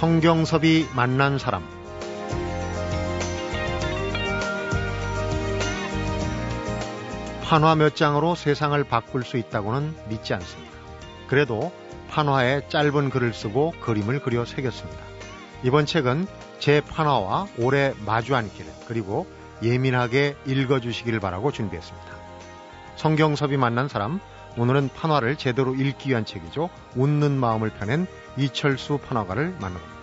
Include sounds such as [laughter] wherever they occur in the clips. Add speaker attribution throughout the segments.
Speaker 1: 성경섭이 만난 사람 판화 몇 장으로 세상을 바꿀 수 있다고는 믿지 않습니다. 그래도 판화에 짧은 글을 쓰고 그림을 그려 새겼습니다. 이번 책은 제 판화와 오래 마주 앉기를 그리고 예민하게 읽어주시기를 바라고 준비했습니다. 성경섭이 만난 사람 오늘은 판화를 제대로 읽기 위한 책이죠. 웃는 마음을 펴낸 이철수 판화가를 만나봅니다.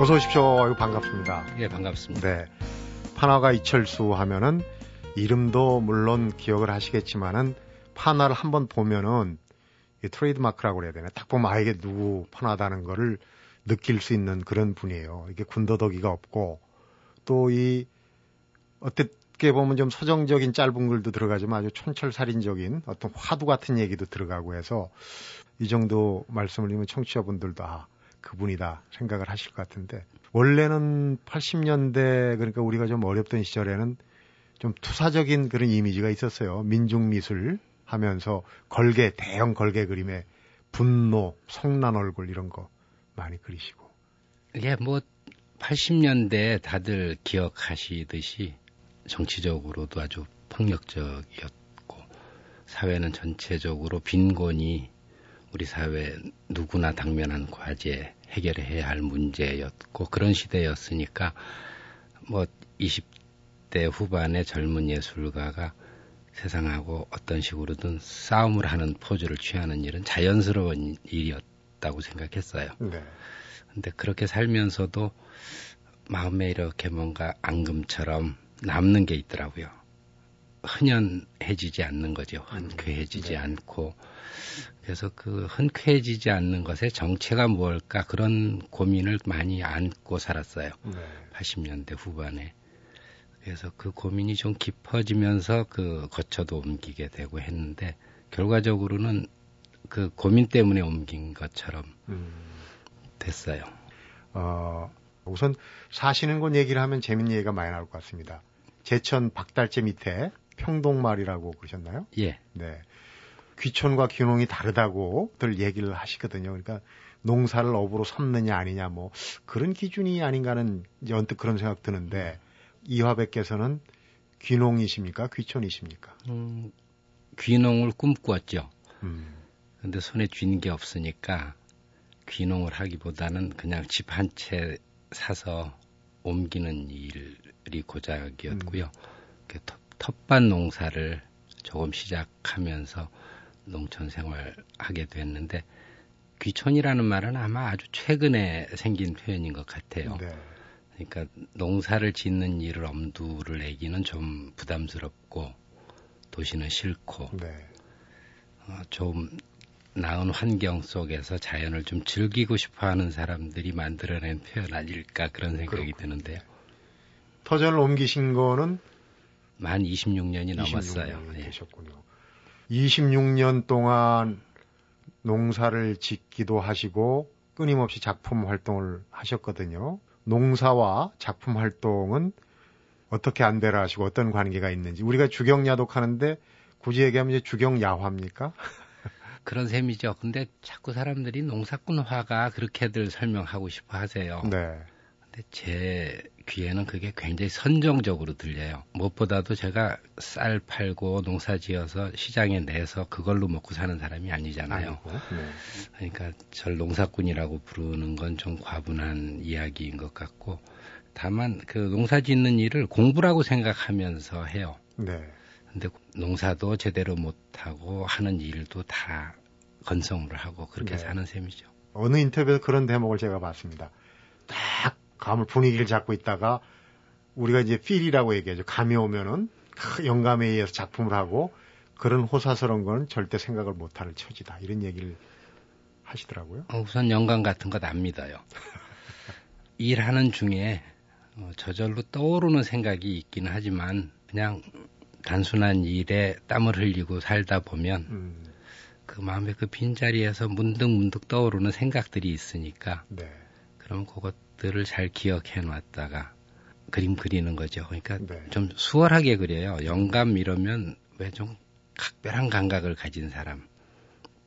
Speaker 1: 어서 오십시오. 반갑습니다.
Speaker 2: 예, 반갑습니다.
Speaker 1: 네. 판화가 이철수 하면은 이름도 물론 기억을 하시겠지만은 판화를 한번 보면은 트레이드 마크라고 그래야 되나? 딱 보면 아 이게 누구 판화다는 거를 느낄 수 있는 그런 분이에요. 이게 군더더기가 없고 또 이 어떻게 보면 좀 서정적인 짧은 글도 들어가지만 아주 촌철살인적인 어떤 화두 같은 얘기도 들어가고 해서 이 정도 말씀을 드리면 청취자분들도 아 그분이다 생각을 하실 것 같은데 원래는 80년대 그러니까 우리가 좀 어렵던 시절에는 좀 투사적인 그런 이미지가 있었어요. 민중미술 하면서 걸개 대형 걸개 그림에 분노, 성난 얼굴 이런 거 많이 그리시고.
Speaker 2: 예, 뭐 80년대 다들 기억하시듯이 정치적으로도 아주 폭력적이었고 사회는 전체적으로 빈곤이 우리 사회 누구나 당면한 과제 해결해야 할 문제였고 그런 시대였으니까 뭐 20대 후반의 젊은 예술가가 세상하고 어떤 식으로든 싸움을 하는 포즈를 취하는 일은 자연스러운 일이었다고 생각했어요. 네. 근데 그렇게 살면서도 마음에 이렇게 뭔가 앙금처럼 남는 게 있더라고요. 흔연해지지 않는 거죠. 흔쾌해지지 네. 않고. 그래서 그 흔쾌해지지 않는 것의 정체가 무엇일까 그런 고민을 많이 안고 살았어요. 네. 80년대 후반에. 그래서 그 고민이 좀 깊어지면서 그 거쳐도 옮기게 되고 했는데 결과적으로는 그 고민 때문에 옮긴 것처럼 음. 됐어요.
Speaker 1: 어, 우선 사시는 곳 얘기를 하면 재밌는 얘기가 많이 나올 것 같습니다. 제천 박달재 밑에 평동말이라고 그러셨나요?
Speaker 2: 예.
Speaker 1: 네. 귀촌과 귀농이 다르다고들 얘기를 하시거든요. 그러니까 농사를 업으로 삼느냐 아니냐 뭐 그런 기준이 아닌가는 이제 언뜻 그런 생각 드는데 이화백께서는 귀농이십니까? 귀촌이십니까? 음,
Speaker 2: 귀농을 꿈꾸었죠. 음. 근데 손에 쥔 게 없으니까 귀농을 하기보다는 그냥 집 한 채 사서 옮기는 일이 고작이었고요. 음. 텃밭 농사를 조금 시작하면서 농촌 생활 하게 됐는데 귀촌이라는 말은 아마 아주 최근에 생긴 표현인 것 같아요. 네. 그러니까 농사를 짓는 일을 엄두를 내기는 좀 부담스럽고 도시는 싫고 네. 어, 좀 나은 환경 속에서 자연을 좀 즐기고 싶어 하는 사람들이 만들어낸 표현 아닐까 그런 생각이 그렇군요. 드는데요.
Speaker 1: 터전을 옮기신 거는
Speaker 2: 만 26년이 26년이 넘었어요.
Speaker 1: 예. 되셨군요. 26년 동안 농사를 짓기도 하시고 끊임없이 작품 활동을 하셨거든요. 농사와 작품 활동은 어떻게 안배를 하시고 어떤 관계가 있는지 우리가 주경야독 하는데 굳이 얘기하면 이제 주경야화입니까? [laughs]
Speaker 2: 그런 셈이죠. 근데 자꾸 사람들이 농사꾼화가 그렇게들 설명하고 싶어 하세요. 네. 근데 제 귀에는 그게 굉장히 선정적으로 들려요. 무엇보다도 제가 쌀 팔고 농사 지어서 시장에 내서 그걸로 먹고 사는 사람이 아니잖아요. 네. 그러니까 절 농사꾼이라고 부르는 건 좀 과분한 이야기인 것 같고 다만 그 농사 짓는 일을 공부라고 생각하면서 해요. 네. 근데 농사도 제대로 못하고 하는 일도 다 건성으로 하고 그렇게 네. 사는 셈이죠.
Speaker 1: 어느 인터뷰에서 그런 대목을 제가 봤습니다. 딱 감을 분위기를 잡고 있다가 우리가 이제 필이라고 얘기하죠. 감이 오면은 그 영감에 의해서 작품을 하고 그런 호사스러운 건 절대 생각을 못하는 처지다. 이런 얘기를 하시더라고요.
Speaker 2: 어, 우선 영감 같은 것 안 믿어요. 일하는 중에 어, 저절로 떠오르는 생각이 있기는 하지만 그냥 단순한 일에 땀을 흘리고 살다 보면 음. 그 마음의 그 빈자리에서 문득문득 떠오르는 생각들이 있으니까 네. 그럼 그것 것들을 잘 기억해 놨다가 그림 그리는 거죠. 그러니까 네. 좀 수월하게 그려요. 영감 이러면 왜 좀 각별한 감각을 가진 사람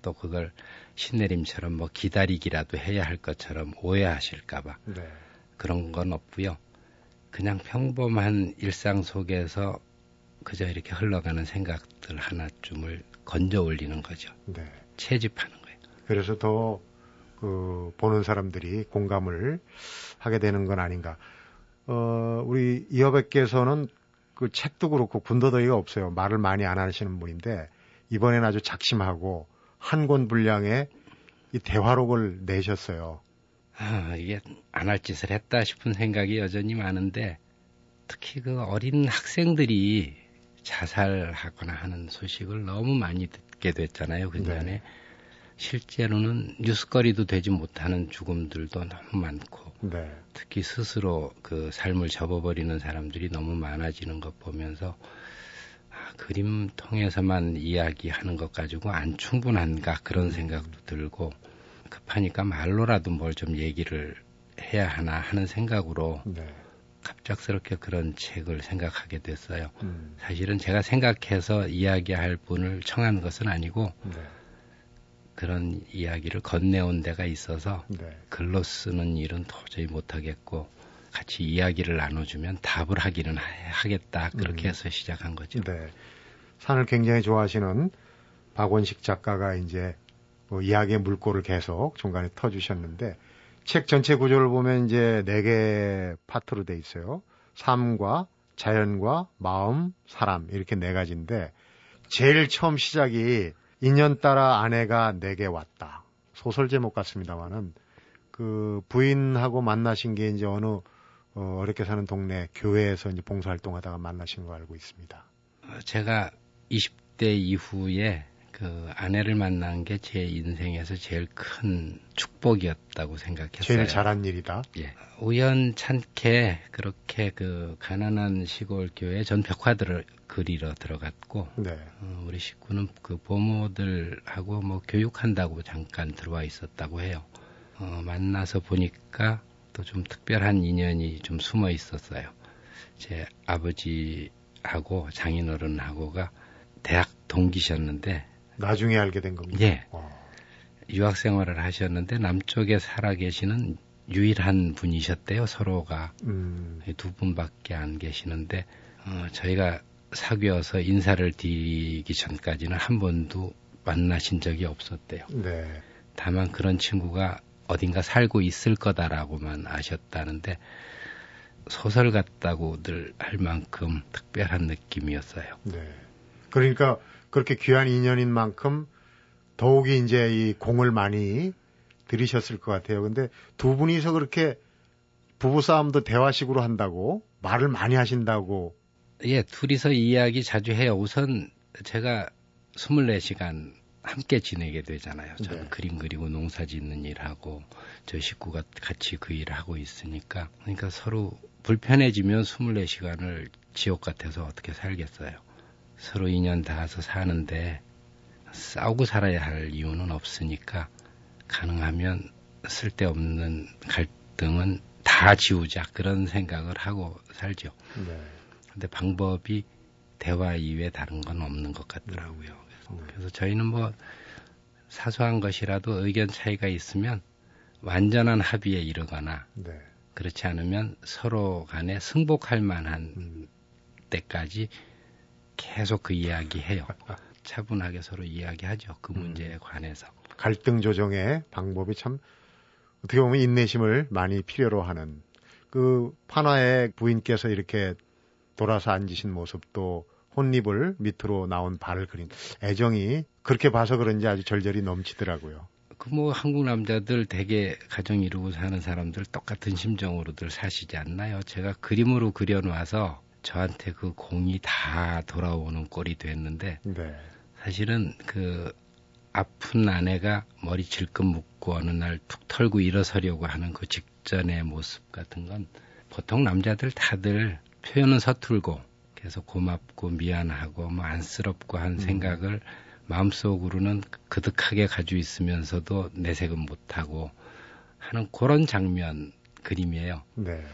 Speaker 2: 또 그걸 신내림처럼 뭐 기다리기라도 해야 할 것처럼 오해하실까봐 네. 그런 건 없고요. 그냥 평범한 일상 속에서 그저 이렇게 흘러가는 생각들 하나쯤을 건져 올리는 거죠. 네. 채집하는 거예요.
Speaker 1: 그래서 더 그 보는 사람들이 공감을 하게 되는 건 아닌가. 어, 우리 이어백께서는 그 책도 그렇고 군더더기가 없어요. 말을 많이 안 하시는 분인데 이번엔 아주 작심하고 한 권 분량의 이 대화록을 내셨어요.
Speaker 2: 아, 이게 안 할 짓을 했다 싶은 생각이 여전히 많은데 특히 그 어린 학생들이 자살하거나 하는 소식을 너무 많이 듣게 됐잖아요. 그전에 네. 실제로는 뉴스거리도 되지 못하는 죽음들도 너무 많고 네. 특히 스스로 그 삶을 접어버리는 사람들이 너무 많아지는 것 보면서 아, 그림 통해서만 이야기하는 것 가지고 안 충분한가 그런 생각도 들고 급하니까 말로라도 뭘 좀 얘기를 해야 하나 하는 생각으로 네. 갑작스럽게 그런 책을 생각하게 됐어요. 음. 사실은 제가 생각해서 이야기할 분을 청한 것은 아니고 네. 그런 이야기를 건네온 데가 있어서 네. 글로 쓰는 일은 도저히 못하겠고 같이 이야기를 나눠주면 답을 하기는 하겠다 그렇게 음. 해서 시작한 거죠. 네.
Speaker 1: 산을 굉장히 좋아하시는 박원식 작가가 이제 뭐 이야기의 물꼬를 계속 중간에 터주셨는데 책 전체 구조를 보면 이제 네 개 파트로 돼 있어요. 삶과 자연과 마음, 사람 이렇게 네 가지인데 제일 처음 시작이 인연 따라 아내가 내게 왔다. 소설 제목 같습니다만은 그 부인하고 만나신 게 이제 어느 어, 어렵게 사는 동네 교회에서 이제 봉사활동하다가 만나신 거 알고 있습니다.
Speaker 2: 제가 20대 이후에 그 아내를 만난 게 제 인생에서 제일 큰 축복이었다고 생각했어요.
Speaker 1: 제일 잘한 일이다.
Speaker 2: 예. 우연찮게 그렇게 그 가난한 시골 교회 전 벽화들을 그리러 들어갔고 네. 어, 우리 식구는 그 부모들하고 뭐 교육한다고 잠깐 들어와 있었다고 해요. 어, 만나서 보니까 또 좀 특별한 인연이 좀 숨어 있었어요. 제 아버지하고 장인어른하고가 대학 동기셨는데
Speaker 1: 나중에 알게 된 겁니다.
Speaker 2: 예. 와. 유학 생활을 하셨는데 남쪽에 살아 계시는 유일한 분이셨대요. 서로가 음. 두 분밖에 안 계시는데 어, 저희가 사귀어서 인사를 드리기 전까지는 한 번도 만나신 적이 없었대요. 네. 다만 그런 친구가 어딘가 살고 있을 거다라고만 아셨다는데 소설 같다고들 할 만큼 특별한 느낌이었어요. 네.
Speaker 1: 그러니까 그렇게 귀한 인연인 만큼 더욱이 이제 이 공을 많이 들이셨을 것 같아요. 근데 두 분이서 그렇게 부부싸움도 대화식으로 한다고 말을 많이 하신다고.
Speaker 2: 예, 둘이서 이야기 자주 해요. 우선 제가 24시간 함께 지내게 되잖아요. 저는 네. 그림 그리고 농사 짓는 일하고 저 식구가 같이 그 일을 하고 있으니까 그러니까 서로 불편해지면 24시간을 지옥 같아서 어떻게 살겠어요. 서로 인연 닿아서 사는데 싸우고 살아야 할 이유는 없으니까 가능하면 쓸데없는 갈등은 다 지우자 그런 생각을 하고 살죠. 네. 근데 방법이 대화 이외에 다른 건 없는 것 같더라고요. 그래서, 네. 그래서 저희는 뭐 사소한 것이라도 의견 차이가 있으면 완전한 합의에 이르거나 네. 그렇지 않으면 서로 간에 승복할 만한 음. 때까지 계속 그 이야기 해요. 차분하게 서로 이야기하죠. 그 음. 문제에 관해서.
Speaker 1: 갈등 조정의 방법이 참 어떻게 보면 인내심을 많이 필요로 하는 그 판화의 부인께서 이렇게 돌아서 앉으신 모습도 혼립을 밑으로 나온 발을 그린 애정이 그렇게 봐서 그런지 아주 절절히 넘치더라고요.
Speaker 2: 그 뭐 한국 남자들 대개 가정 이루고 사는 사람들 똑같은 심정으로들 사시지 않나요? 제가 그림으로 그려놔서 저한테 그 공이 다 돌아오는 꼴이 됐는데 네. 사실은 그 아픈 아내가 머리 질끈 묶고 어느 날 툭 털고 일어서려고 하는 그 직전의 모습 같은 건 보통 남자들 다들 표현은 서툴고 계속 고맙고 미안하고 뭐 안쓰럽고 한 음. 생각을 마음속으로는 그득하게 가지고 있으면서도 내색은 못하고 하는 그런 장면 그림이에요. 네.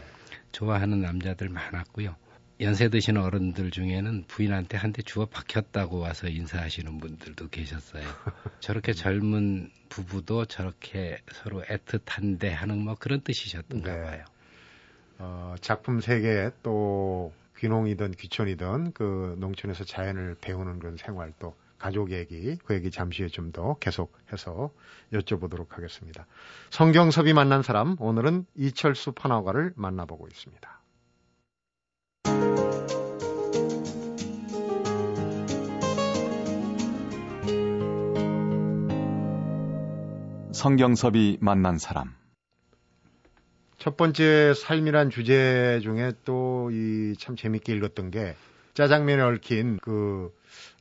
Speaker 2: 좋아하는 남자들 많았고요. 연세 드신 어른들 중에는 부인한테 한 대 주워 박혔다고 와서 인사하시는 분들도 계셨어요. [laughs] 저렇게 젊은 부부도 저렇게 서로 애틋한데 하는 뭐 그런 뜻이셨던가 네. 봐요.
Speaker 1: 어, 작품 세계에 또 귀농이든 귀촌이든 그 농촌에서 자연을 배우는 그런 생활 또 가족 얘기, 그 얘기 잠시 후에 좀 더 계속해서 여쭤보도록 하겠습니다. 성경섭이 만난 사람, 오늘은 이철수 판화가를 만나보고 있습니다.
Speaker 3: 성경섭이 만난 사람.
Speaker 1: 첫 번째 삶이란 주제 중에 또 이 참 재밌게 읽었던 게 짜장면에 얽힌 그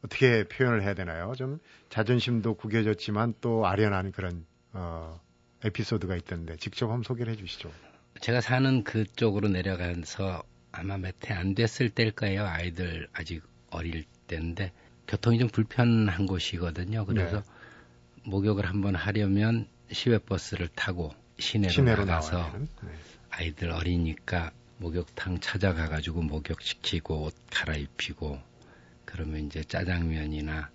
Speaker 1: 어떻게 표현을 해야 되나요? 좀 자존심도 구겨졌지만 또 아련한 그런 어 에피소드가 있던데 직접 한번 소개를 해주시죠.
Speaker 2: 제가 사는 그쪽으로 내려가서 아마 몇 해 안 됐을 때일 거예요. 아이들 아직 어릴 때인데 교통이 좀 불편한 곳이거든요. 그래서 네. 목욕을 한번 하려면 시외버스를 타고 시내로, 시내로 나가서 네. 아이들 어리니까 목욕탕 찾아가 가지고 목욕시키고 옷 갈아입히고 그러면 이제 짜장면이나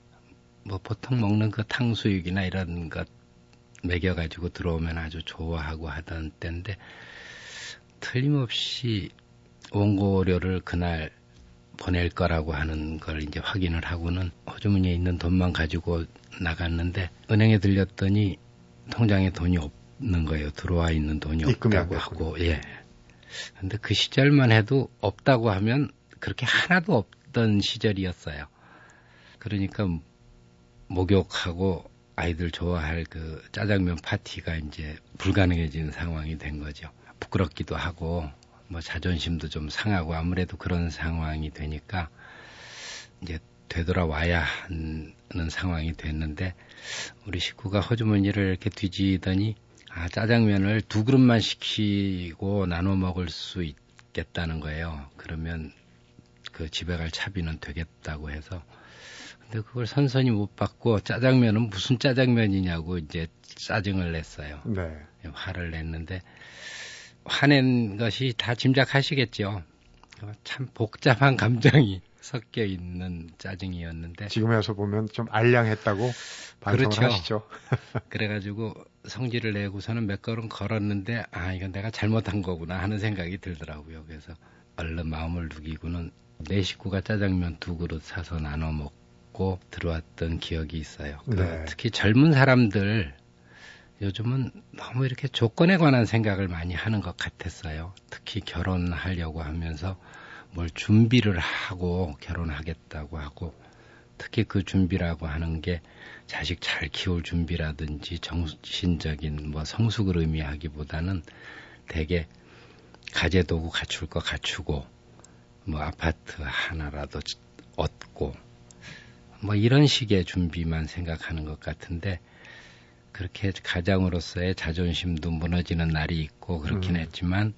Speaker 2: 뭐 보통 먹는 그 탕수육이나 이런 것 먹여 가지고 들어오면 아주 좋아하고 하던 때인데 틀림없이 원고료를 그날 보낼 거라고 하는 걸 이제 확인을 하고는 호주머니에 있는 돈만 가지고 나갔는데 은행에 들렸더니 통장에 돈이 없는 거예요. 들어와 있는 돈이 없다고 하고 예. 근데 그 시절만 해도 없다고 하면 그렇게 하나도 없던 시절이었어요. 그러니까 목욕하고 아이들 좋아할 그 짜장면 파티가 이제 불가능해지는 상황이 된 거죠. 부끄럽기도 하고 뭐 자존심도 좀 상하고 아무래도 그런 상황이 되니까 이제 되돌아와야 하는 상황이 됐는데 우리 식구가 허주머니를 이렇게 뒤지더니 아 짜장면을 두 그릇만 시키고 나눠 먹을 수 있겠다는 거예요. 그러면 그 집에 갈 차비는 되겠다고 해서 근데 그걸 선선히 못 받고 짜장면은 무슨 짜장면이냐고 이제 짜증을 냈어요. 네. 화를 냈는데 화낸 것이 다 짐작하시겠죠. 참 복잡한 감정이 섞여 있는 짜증이었는데
Speaker 1: 지금 에서 보면 좀 알량했다고 반성을 그렇죠. 하시죠. [laughs]
Speaker 2: 그래가지고 성질을 내고서는 몇 걸음 걸었는데 아 이건 내가 잘못한 거구나 하는 생각이 들더라고요. 그래서 얼른 마음을 누기고는 내 식구가 짜장면 두 그릇 사서 나눠 먹고 들어왔던 기억이 있어요. 그 네. 특히 젊은 사람들 요즘은 너무 이렇게 조건에 관한 생각을 많이 하는 것 같았어요. 특히 결혼하려고 하면서 뭘 준비를 하고 결혼하겠다고 하고 특히 그 준비라고 하는 게 자식 잘 키울 준비라든지 정신적인 뭐 성숙을 의미하기보다는 대개 가재도구 갖출 거 갖추고 뭐 아파트 하나라도 얻고 뭐 이런 식의 준비만 생각하는 것 같은데 그렇게 가장으로서의 자존심도 무너지는 날이 있고 그렇긴 음. 했지만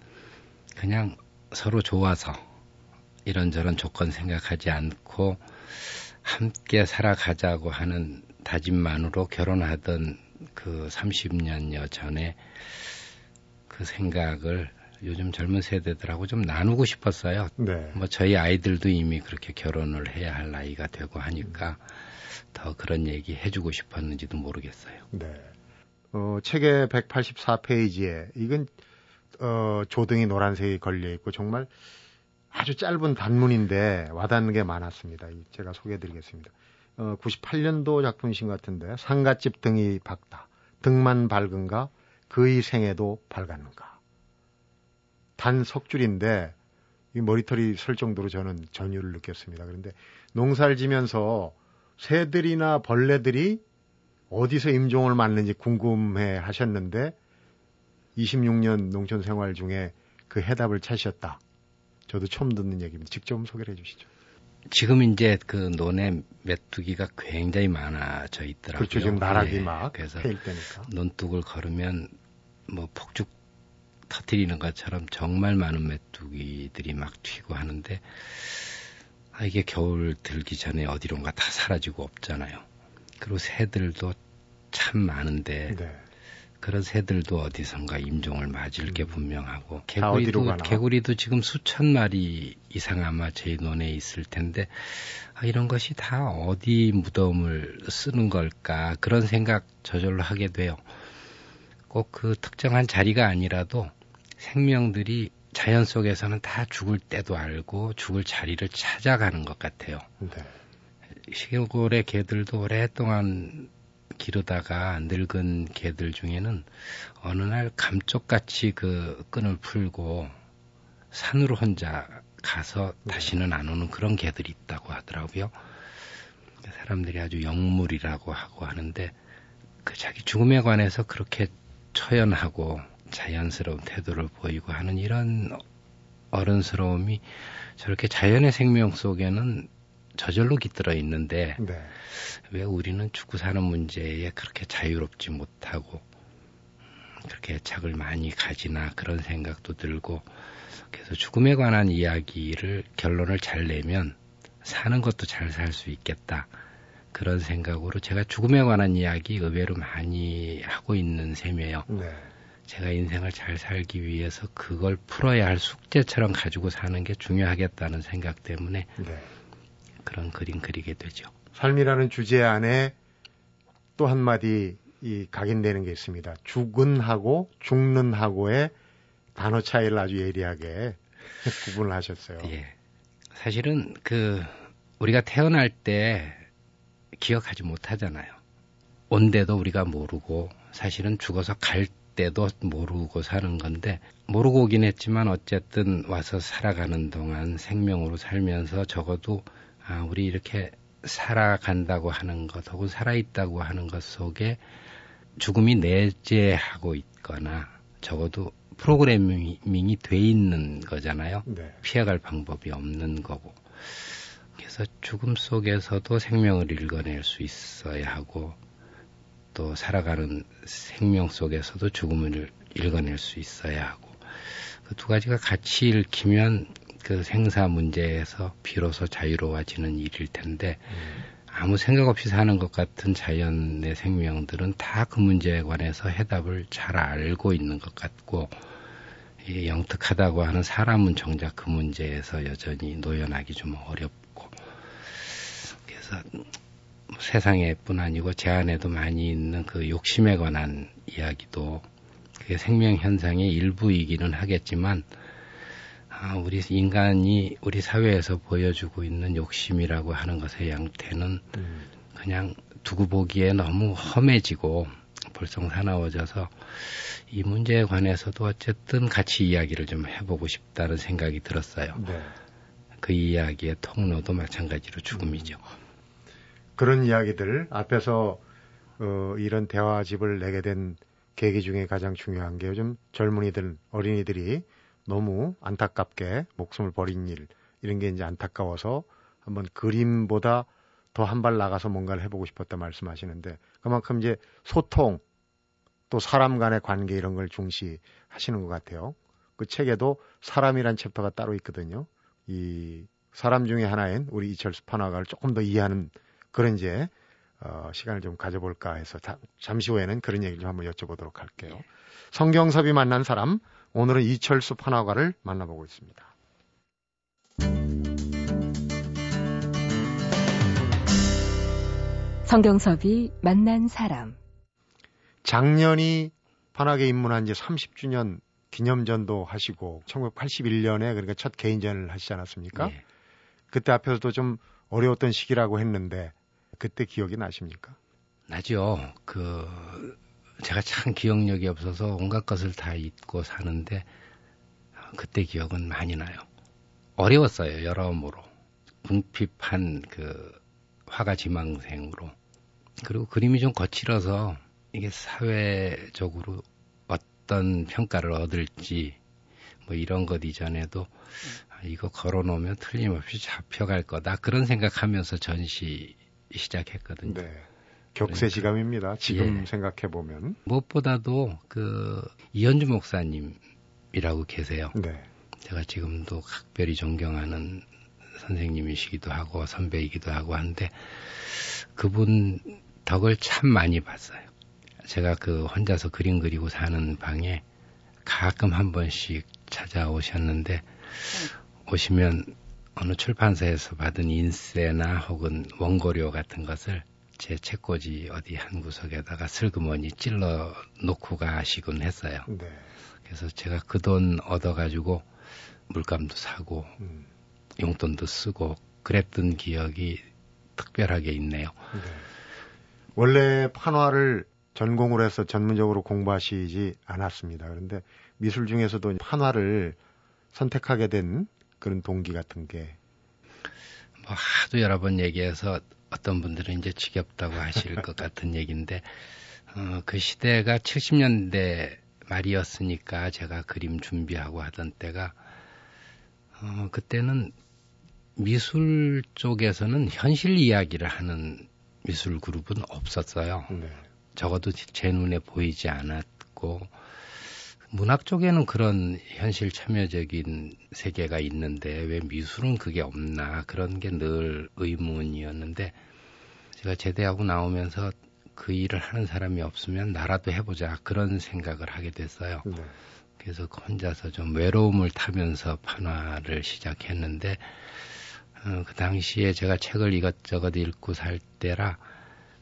Speaker 2: 그냥 서로 좋아서 이런저런 조건 생각하지 않고 함께 살아가자고 하는 다짐만으로 결혼하던 그 30년여 전에 그 생각을 요즘 젊은 세대들하고 좀 나누고 싶었어요. 네. 뭐 저희 아이들도 이미 그렇게 결혼을 해야 할 나이가 되고 하니까 음. 더 그런 얘기 해주고 싶었는지도 모르겠어요. 네.
Speaker 1: 어, 책의 184페이지에 이건 어, 조등이 노란색이 걸려 있고 정말 아주 짧은 단문인데 와닿는 게 많았습니다. 제가 소개해드리겠습니다. 어, 98년도 작품이신 것 같은데 상갓집 등이 밝다. 등만 밝은가 그의 생에도 밝았는가. 단 석줄인데 이 머리털이 설 정도로 저는 전율을 느꼈습니다. 그런데 농사를 지면서 새들이나 벌레들이 어디서 임종을 맞는지 궁금해 하셨는데 26년 농촌 생활 중에 그 해답을 찾으셨다. 저도 처음 듣는 얘기입니다. 직접 소개를 해 주시죠.
Speaker 2: 지금 이제 그 논에 메뚜기가 굉장히 많아져 있더라고요.
Speaker 1: 그렇죠. 지금 나락이 네. 막 그래서 때니까.
Speaker 2: 논둑을 걸으면 뭐 폭죽 터트리는 것처럼 정말 많은 메뚜기들이 막 튀고 하는데 아, 이게 겨울 들기 전에 어디론가 다 사라지고 없잖아요. 그리고 새들도 참 많은데 네. 그런 새들도 어디선가 임종을 맞을 게 음. 분명하고 개구리도 개구리도 지금 수천 마리 이상 아마 제 논에 있을 텐데 아, 이런 것이 다 어디 무덤을 쓰는 걸까 그런 생각 저절로 하게 돼요. 꼭 그 특정한 자리가 아니라도 생명들이 자연 속에서는 다 죽을 때도 알고 죽을 자리를 찾아가는 것 같아요. 네. 시골의 개들도 오랫동안 기르다가 늙은 개들 중에는 어느 날 감쪽같이 그 끈을 풀고 산으로 혼자 가서 다시는 안 오는 그런 개들이 있다고 하더라고요. 사람들이 아주 영물이라고 하고 하는데 그 자기 죽음에 관해서 그렇게 처연하고 자연스러운 태도를 보이고 하는 이런 어른스러움이 저렇게 자연의 생명 속에는 저절로 깃들어 있는데 네. 왜 우리는 죽고 사는 문제에 그렇게 자유롭지 못하고 그렇게 애착을 많이 가지나 그런 생각도 들고 그래서 죽음에 관한 이야기를 결론을 잘 내면 사는 것도 잘 살 수 있겠다. 그런 생각으로 제가 죽음에 관한 이야기 의외로 많이 하고 있는 셈이에요. 네. 제가 인생을 잘 살기 위해서 그걸 풀어야 할 숙제처럼 가지고 사는 게 중요하겠다는 생각 때문에 네. 그런 그림 그리게 되죠.
Speaker 1: 삶이라는 주제 안에 또 한마디 이 각인되는 게 있습니다. 죽은 하고 죽는 하고의 단어 차이를 아주 예리하게 [laughs] 구분을 하셨어요. 예.
Speaker 2: 사실은 그 우리가 태어날 때 기억하지 못하잖아요. 온 데도 우리가 모르고 사실은 죽어서 갈 때도 모르고 사는 건데 모르고 오긴 했지만 어쨌든 와서 살아가는 동안 생명으로 살면서 적어도 아, 우리 이렇게 살아간다고 하는 것 혹은 살아있다고 하는 것 속에 죽음이 내재하고 있거나 적어도 프로그래밍이 돼 있는 거잖아요. 네. 피해갈 방법이 없는 거고. 그래서 죽음 속에서도 생명을 읽어낼 수 있어야 하고 또 살아가는 생명 속에서도 죽음을 읽어낼 수 있어야 하고 그 두 가지가 같이 읽히면 그 생사 문제에서 비로소 자유로워지는 일일 텐데 음. 아무 생각 없이 사는 것 같은 자연의 생명들은 다 그 문제에 관해서 해답을 잘 알고 있는 것 같고 이 영특하다고 하는 사람은 정작 그 문제에서 여전히 노연하기 좀 어렵고 그래서 세상에뿐 아니고 제 안에도 많이 있는 그 욕심에 관한 이야기도 그게 생명 현상의 일부이기는 하겠지만 아, 우리 인간이 우리 사회에서 보여주고 있는 욕심이라고 하는 것의 양태는 음. 그냥 두고 보기에 너무 험해지고 볼썽사나워져서 이 문제에 관해서도 어쨌든 같이 이야기를 좀 해보고 싶다는 생각이 들었어요. 네. 그 이야기의 통로도 마찬가지로 죽음이죠.
Speaker 1: 그런 이야기들 앞에서 어, 이런 대화집을 내게 된 계기 중에 가장 중요한 게 요즘 젊은이들, 어린이들이 너무 안타깝게 목숨을 버린 일 이런 게 이제 안타까워서 한번 그림보다 더 한 발 나가서 뭔가를 해보고 싶었다 말씀하시는데 그만큼 이제 소통 또 사람 간의 관계 이런 걸 중시하시는 것 같아요. 그 책에도 사람이란 챕터가 따로 있거든요. 이 사람 중에 하나인 우리 이철수 판화가를 조금 더 이해하는 그런 이제 어, 시간을 좀 가져볼까 해서 자, 잠시 후에는 그런 얘기를 좀 한번 여쭤보도록 할게요. 성경섭이 만난 사람 오늘은 이철수 판화가를 만나보고 있습니다.
Speaker 3: 성경섭이 만난 사람
Speaker 1: 작년이 판화계 입문한 지 30주년 기념전도 하시고 1981년에 그러니까 첫 개인전을 하시지 않았습니까? 예. 그때 앞에서도 좀 어려웠던 시기라고 했는데 그때 기억이 나십니까?
Speaker 2: 나죠. 그 제가 참 기억력이 없어서 온갖 것을 다 잊고 사는데 그때 기억은 많이 나요. 어려웠어요, 여러모로. 궁핍한 그 화가 지망생으로. 그리고 그림이 좀 거칠어서 이게 사회적으로 어떤 평가를 얻을지 뭐 이런 것 이전에도 아, 이거 걸어놓으면 틀림없이 잡혀갈 거다. 그런 생각하면서 전시 시작했거든요. 네.
Speaker 1: 격세지감입니다. 지금 예. 생각해 보면
Speaker 2: 무엇보다도 그 이현주 목사님이라고 계세요. 네. 제가 지금도 각별히 존경하는 선생님이시기도 하고 선배이기도 하고 한데 그분 덕을 참 많이 봤어요. 제가 그 혼자서 그림 그리고 사는 방에 가끔 한 번씩 찾아오셨는데 오시면 어느 출판사에서 받은 인쇄나 혹은 원고료 같은 것을 제 책꽂이 어디 한 구석에다가 슬그머니 찔러 놓고 가시곤 했어요. 네. 그래서 제가 그 돈 얻어가지고 물감도 사고 음. 용돈도 쓰고 그랬던 기억이 특별하게 있네요. 네.
Speaker 1: 원래 판화를 전공으로 해서 전문적으로 공부하시지 않았습니다. 그런데 미술 중에서도 판화를 선택하게 된 그런 동기 같은 게.
Speaker 2: 뭐 하도 여러 번 얘기해서 어떤 분들은 이제 지겹다고 하실 것 같은 얘기인데, 어, 그 시대가 70년대 말이었으니까 제가 그림 준비하고 하던 때가, 어, 그때는 미술 쪽에서는 현실 이야기를 하는 미술 그룹은 없었어요. 네. 적어도 제 눈에 보이지 않았고, 문학 쪽에는 그런 현실 참여적인 세계가 있는데 왜 미술은 그게 없나 그런 게 늘 의문이었는데 제가 제대하고 나오면서 그 일을 하는 사람이 없으면 나라도 해보자 그런 생각을 하게 됐어요. 네. 그래서 혼자서 좀 외로움을 타면서 판화를 시작했는데 어, 그 당시에 제가 책을 이것저것 읽고 살 때라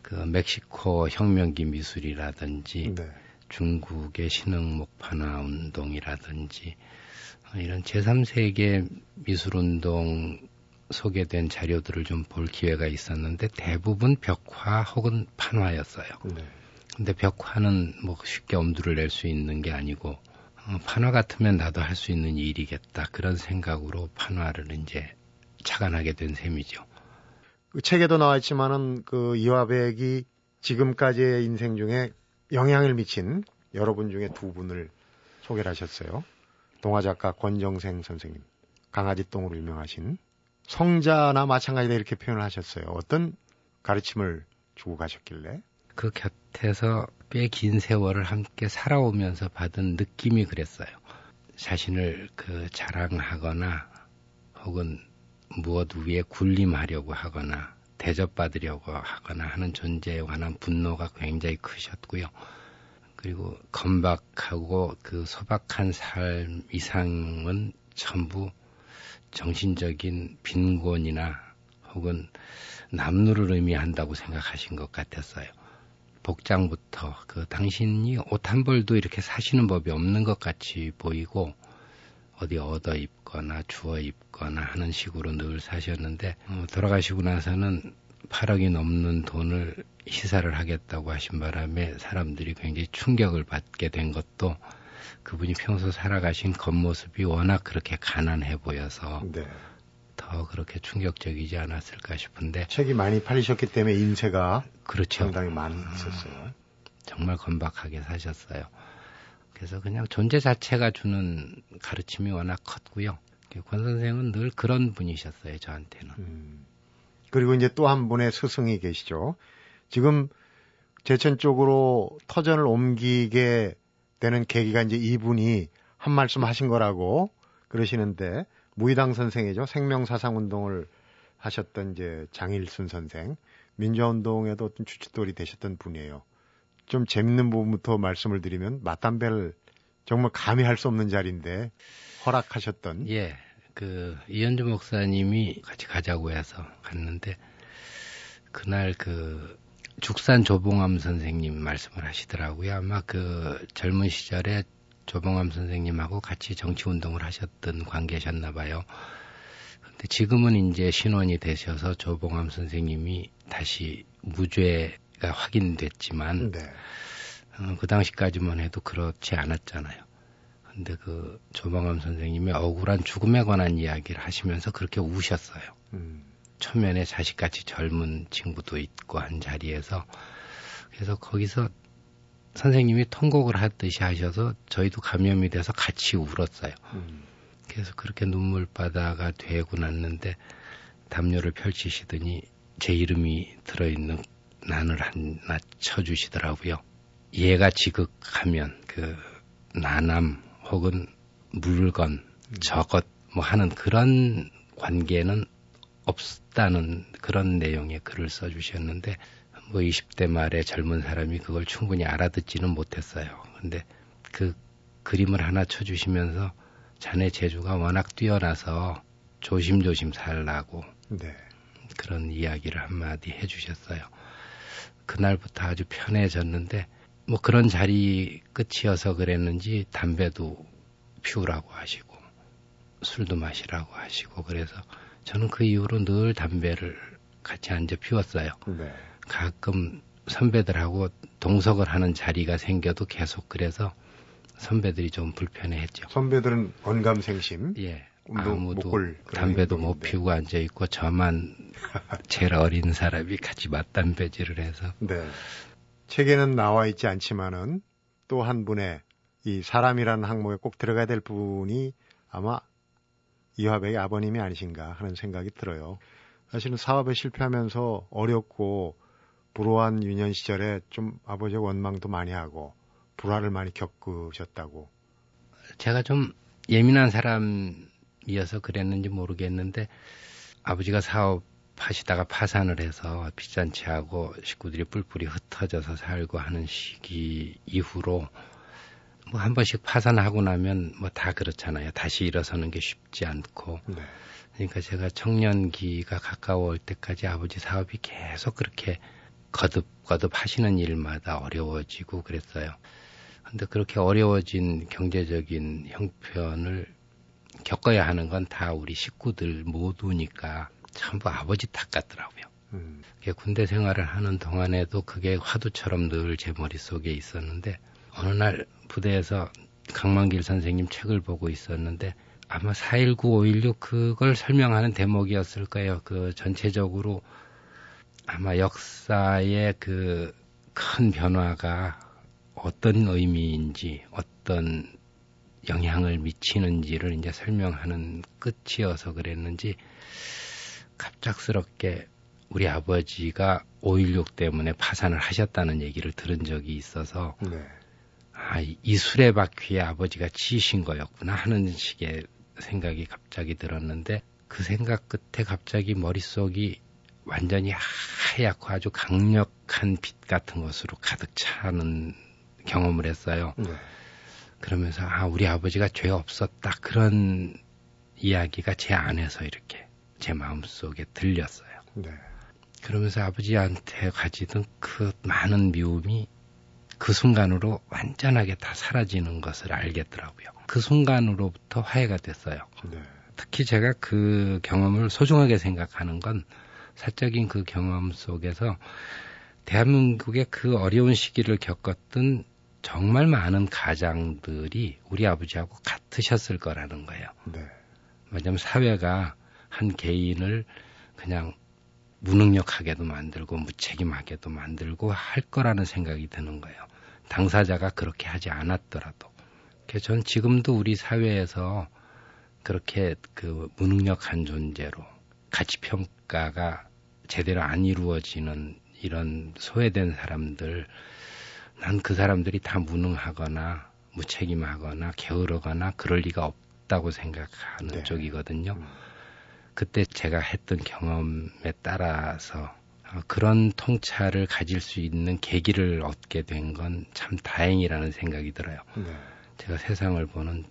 Speaker 2: 그 멕시코 혁명기 미술이라든지 네. 중국의 신흥 목 판화 운동이라든지 어, 이런 제3세계 미술운동 소개된 자료들을 좀 볼 기회가 있었는데 대부분 벽화 혹은 판화였어요. 네. 근데 벽화는 뭐 쉽게 엄두를 낼 수 있는 게 아니고 어, 판화 같으면 나도 할 수 있는 일이겠다 그런 생각으로 판화를 이제 착안하게 된 셈이죠.
Speaker 1: 그 책에도 나와 있지만은 그 이화백이 지금까지의 인생 중에 영향을 미친 여러분 중에 두 분을 소개를 하셨어요. 동화 작가 권정생 선생님, 강아지 똥으로 유명하신 성자나 마찬가지다 이렇게 표현을 하셨어요. 어떤 가르침을 주고 가셨길래?
Speaker 2: 그 곁에서 꽤 긴 세월을 함께 살아오면서 받은 느낌이 그랬어요. 자신을 그 자랑하거나 혹은 무엇 위에 군림하려고 하거나 대접받으려고 하거나 하는 존재에 관한 분노가 굉장히 크셨고요. 그리고 건박하고 그 소박한 삶 이상은 전부 정신적인 빈곤이나 혹은 남루를 의미한다고 생각하신 것 같았어요. 복장부터 그 당신이 옷 한 벌도 이렇게 사시는 법이 없는 것 같이 보이고 어디 얻어 입거나 주워 입거나 하는 식으로 늘 사셨는데 어, 돌아가시고 나서는 8억이 넘는 돈을 희사를 하겠다고 하신 바람에 사람들이 굉장히 충격을 받게 된 것도 그분이 평소 살아가신 겉모습이 워낙 그렇게 가난해 보여서 네. 더 그렇게 충격적이지 않았을까 싶은데
Speaker 1: 책이 많이 팔리셨기 때문에 인쇄가 그렇죠. 상당히 많이 있었어요. 음,
Speaker 2: 정말 건박하게 사셨어요. 그래서 그냥 존재 자체가 주는 가르침이 워낙 컸고요. 권 선생은 늘 그런 분이셨어요, 저한테는. 음.
Speaker 1: 그리고 이제 또 한 분의 스승이 계시죠. 지금 제천 쪽으로 터전을 옮기게 되는 계기가 이제 이분이 한 말씀 하신 거라고 그러시는데 무의당 선생이죠. 생명사상 운동을 하셨던 이제 장일순 선생, 민주화운동에도 어떤 주춧돌이 되셨던 분이에요. 좀 재밌는 부분부터 말씀을 드리면 맞담배를 정말 감히 할 수 없는 자리인데 허락하셨던
Speaker 2: 예. 그 이현주 목사님이 같이 가자고 해서 갔는데 그날 그 죽산 조봉암 선생님 말씀을 하시더라고요. 아마 그 젊은 시절에 조봉암 선생님하고 같이 정치 운동을 하셨던 관계셨나 봐요. 근데 지금은 이제 신원이 되셔서 조봉암 선생님이 다시 무죄 가 확인됐지만 네. 어, 그 당시까지만 해도 그렇지 않았잖아요. 근데 그 조방암 선생님이 억울한 죽음에 관한 이야기를 하시면서 그렇게 우셨어요. 음. 초면에 자식같이 젊은 친구도 있고 한 자리에서 그래서 거기서 선생님이 통곡을 하듯이 하셔서 저희도 감염이 돼서 같이 울었어요. 음. 그래서 그렇게 눈물바다가 되고 났는데 담요를 펼치시더니 제 이름이 들어있는 난을 하나 쳐주시더라고요. 얘가 지극하면 그 나남 혹은 물건, 저것 뭐 하는 그런 관계는 없다는 그런 내용의 글을 써주셨는데 뭐 20대 말에 젊은 사람이 그걸 충분히 알아듣지는 못했어요. 근데 그 그림을 하나 쳐주시면서 자네 재주가 워낙 뛰어나서 조심조심 살라고 네. 그런 이야기를 한마디 해주셨어요. 그날부터 아주 편해졌는데 뭐 그런 자리 끝이어서 그랬는지 담배도 피우라고 하시고 술도 마시라고 하시고 그래서 저는 그 이후로 늘 담배를 같이 앉아 피웠어요. 네. 가끔 선배들하고 동석을 하는 자리가 생겨도 계속 그래서 선배들이 좀 불편해했죠.
Speaker 1: 선배들은 언감생심.
Speaker 2: 예. 아무도 담배도 못 피우고 앉아 있고 저만 [laughs] 제일 어린 사람이 같이 맞담배질을 해서.
Speaker 1: 네. 책에는 나와 있지 않지만은 또 한 분의 이 사람이라는 항목에 꼭 들어가야 될 분이 아마 이화백의 아버님이 아니신가 하는 생각이 들어요. 사실은 사업에 실패하면서 어렵고 불우한 유년 시절에 좀 아버지의 원망도 많이 하고 불화를 많이 겪으셨다고.
Speaker 2: 제가 좀 예민한 사람 이어서 그랬는지 모르겠는데 아버지가 사업하시다가 파산을 해서 빚잔치하고 식구들이 뿔뿔이 흩어져서 살고 하는 시기 이후로 뭐 한 번씩 파산하고 나면 뭐 다 그렇잖아요. 다시 일어서는 게 쉽지 않고. 네. 그러니까 제가 청년기가 가까워올 때까지 아버지 사업이 계속 그렇게 거듭거듭 하시는 일마다 어려워지고 그랬어요. 근데 그렇게 어려워진 경제적인 형편을 겪어야 하는 건 다 우리 식구들 모두니까 전부 아버지 탓 같더라고요. 음. 군대 생활을 하는 동안에도 그게 화두처럼 늘 제 머릿속에 있었는데 어느 날 부대에서 강만길 선생님 책을 보고 있었는데 아마 4.19, 5.16 그걸 설명하는 대목이었을 거예요. 그 전체적으로 아마 역사의 그 큰 변화가 어떤 의미인지 어떤 영향을 미치는지를 이제 설명하는 끝이어서 그랬는지 갑작스럽게 우리 아버지가 5.16 때문에 파산을 하셨다는 얘기를 들은 적이 있어서 네. 아, 이 수레바퀴에 아버지가 치신 거였구나 하는 식의 생각이 갑자기 들었는데 그 생각 끝에 갑자기 머릿속이 완전히 하얗고 아주 강력한 빛 같은 것으로 가득 차는 경험을 했어요. 네. 그러면서 아 우리 아버지가 죄 없었다 그런 이야기가 제 안에서 이렇게 제 마음속에 들렸어요. 네. 그러면서 아버지한테 가지던 그 많은 미움이 그 순간으로 완전하게 다 사라지는 것을 알겠더라고요. 그 순간으로부터 화해가 됐어요. 네. 특히 제가 그 경험을 소중하게 생각하는 건 사적인 그 경험 속에서 대한민국의 그 어려운 시기를 겪었던 정말 많은 가장들이 우리 아버지하고 같으셨을 거라는 거예요. 네. 왜냐하면 사회가 한 개인을 그냥 무능력하게도 만들고 무책임하게도 만들고 할 거라는 생각이 드는 거예요. 당사자가 그렇게 하지 않았더라도. 그래서 전 지금도 우리 사회에서 그렇게 그 무능력한 존재로 가치 평가가 제대로 안 이루어지는 이런 소외된 사람들 난 그 사람들이 다 무능하거나 무책임하거나 게으르거나 그럴 리가 없다고 생각하는 네. 쪽이거든요. 음. 그때 제가 했던 경험에 따라서 어, 그런 통찰을 가질 수 있는 계기를 얻게 된 건 참 다행이라는 생각이 들어요. 네. 제가 세상을 보는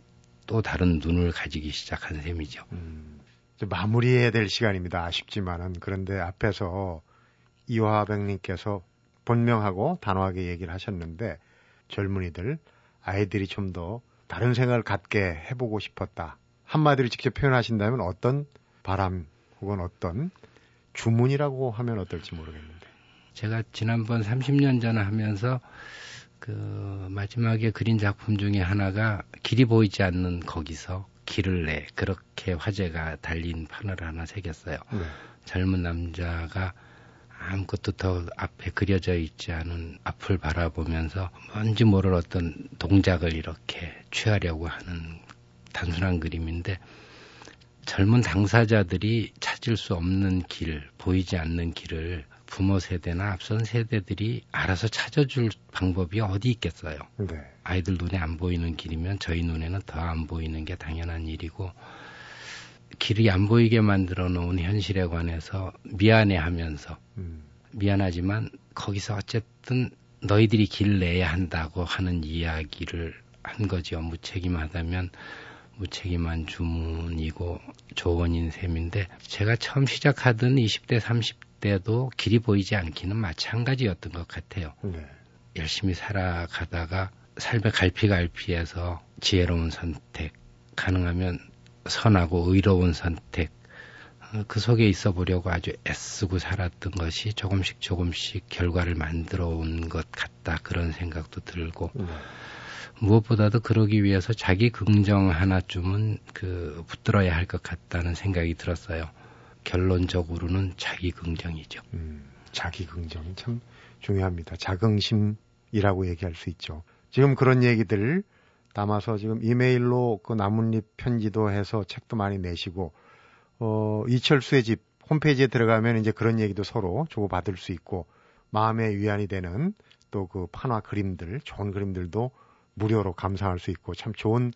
Speaker 2: 또 다른 눈을 가지기 시작한 셈이죠. 음.
Speaker 1: 마무리해야 될 시간입니다. 아쉽지만은 그런데 앞에서 이화백님께서 본명하고 단호하게 얘기를 하셨는데 젊은이들 아이들이 좀 더 다른 생각을 갖게 해보고 싶었다. 한마디로 직접 표현하신다면 어떤 바람 혹은 어떤 주문이라고 하면 어떨지 모르겠는데.
Speaker 2: 제가 지난번 30년 전에 하면서 그 마지막에 그린 작품 중에 하나가 길이 보이지 않는 거기서 길을 내 그렇게 화제가 달린 판을 하나 새겼어요. 네. 젊은 남자가 아무것도 더 앞에 그려져 있지 않은 앞을 바라보면서 뭔지 모를 어떤 동작을 이렇게 취하려고 하는 단순한 그림인데 젊은 당사자들이 찾을 수 없는 길, 보이지 않는 길을 부모 세대나 앞선 세대들이 알아서 찾아줄 방법이 어디 있겠어요. 네. 아이들 눈에 안 보이는 길이면 저희 눈에는 더 안 보이는 게 당연한 일이고 길이 안 보이게 만들어 놓은 현실에 관해서 미안해 하면서 음. 미안하지만 거기서 어쨌든 너희들이 길 내야 한다고 하는 이야기를 한 거죠. 무책임하다면 무책임한 주문이고 조언인 셈인데 제가 처음 시작하던 20대 30대도 길이 보이지 않기는 마찬가지였던 것 같아요. 네. 열심히 살아가다가 삶의 갈피갈피에서 지혜로운 선택, 가능하면 선하고 의로운 선택, 어, 그 속에 있어 보려고 아주 애쓰고 살았던 것이 조금씩 조금씩 결과를 만들어 온 것 같다. 그런 생각도 들고, 네. 무엇보다도 그러기 위해서 자기 긍정 하나쯤은 그 붙들어야 할 것 같다는 생각이 들었어요. 결론적으로는 자기 긍정이죠. 음,
Speaker 1: 자기 긍정이 참 중요합니다. 자긍심이라고 얘기할 수 있죠. 지금 그런 얘기들 담아서 지금 이메일로 그 나뭇잎 편지도 해서 책도 많이 내시고 어 이철수의 집 홈페이지에 들어가면 이제 그런 얘기도 서로 주고 받을 수 있고 마음의 위안이 되는 또 그 판화 그림들 좋은 그림들도 무료로 감상할 수 있고 참 좋은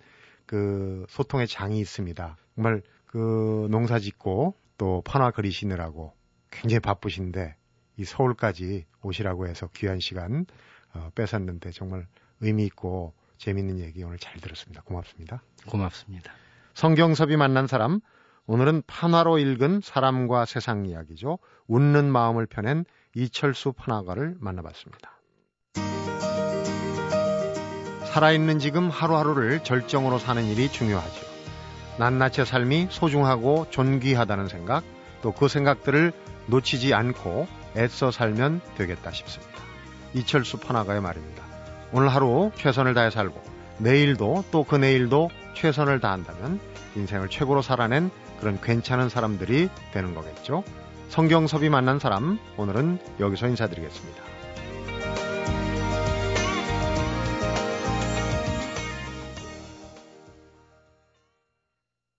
Speaker 1: 그 소통의 장이 있습니다. 정말 그 농사 짓고 또 판화 그리시느라고 굉장히 바쁘신데 이 서울까지 오시라고 해서 귀한 시간 어, 뺏었는데 정말 의미 있고 재밌는 얘기 오늘 잘 들었습니다. 고맙습니다.
Speaker 2: 고맙습니다.
Speaker 1: 성경섭이 만난 사람 오늘은 판화로 읽은 사람과 세상 이야기죠. 웃는 마음을 펴낸 이철수 판화가를 만나봤습니다. 살아있는 지금 하루하루를 절정으로 사는 일이 중요하죠. 낱낱의 삶이 소중하고 존귀하다는 생각, 또 그 생각들을 놓치지 않고 애써 살면 되겠다 싶습니다. 이철수 판화가의 말입니다. 오늘 하루 최선을 다해 살고 내일도 또 그 내일도 최선을 다한다면 인생을 최고로 살아낸 그런 괜찮은 사람들이 되는 거겠죠. 성경섭이 만난 사람 오늘은 여기서 인사드리겠습니다.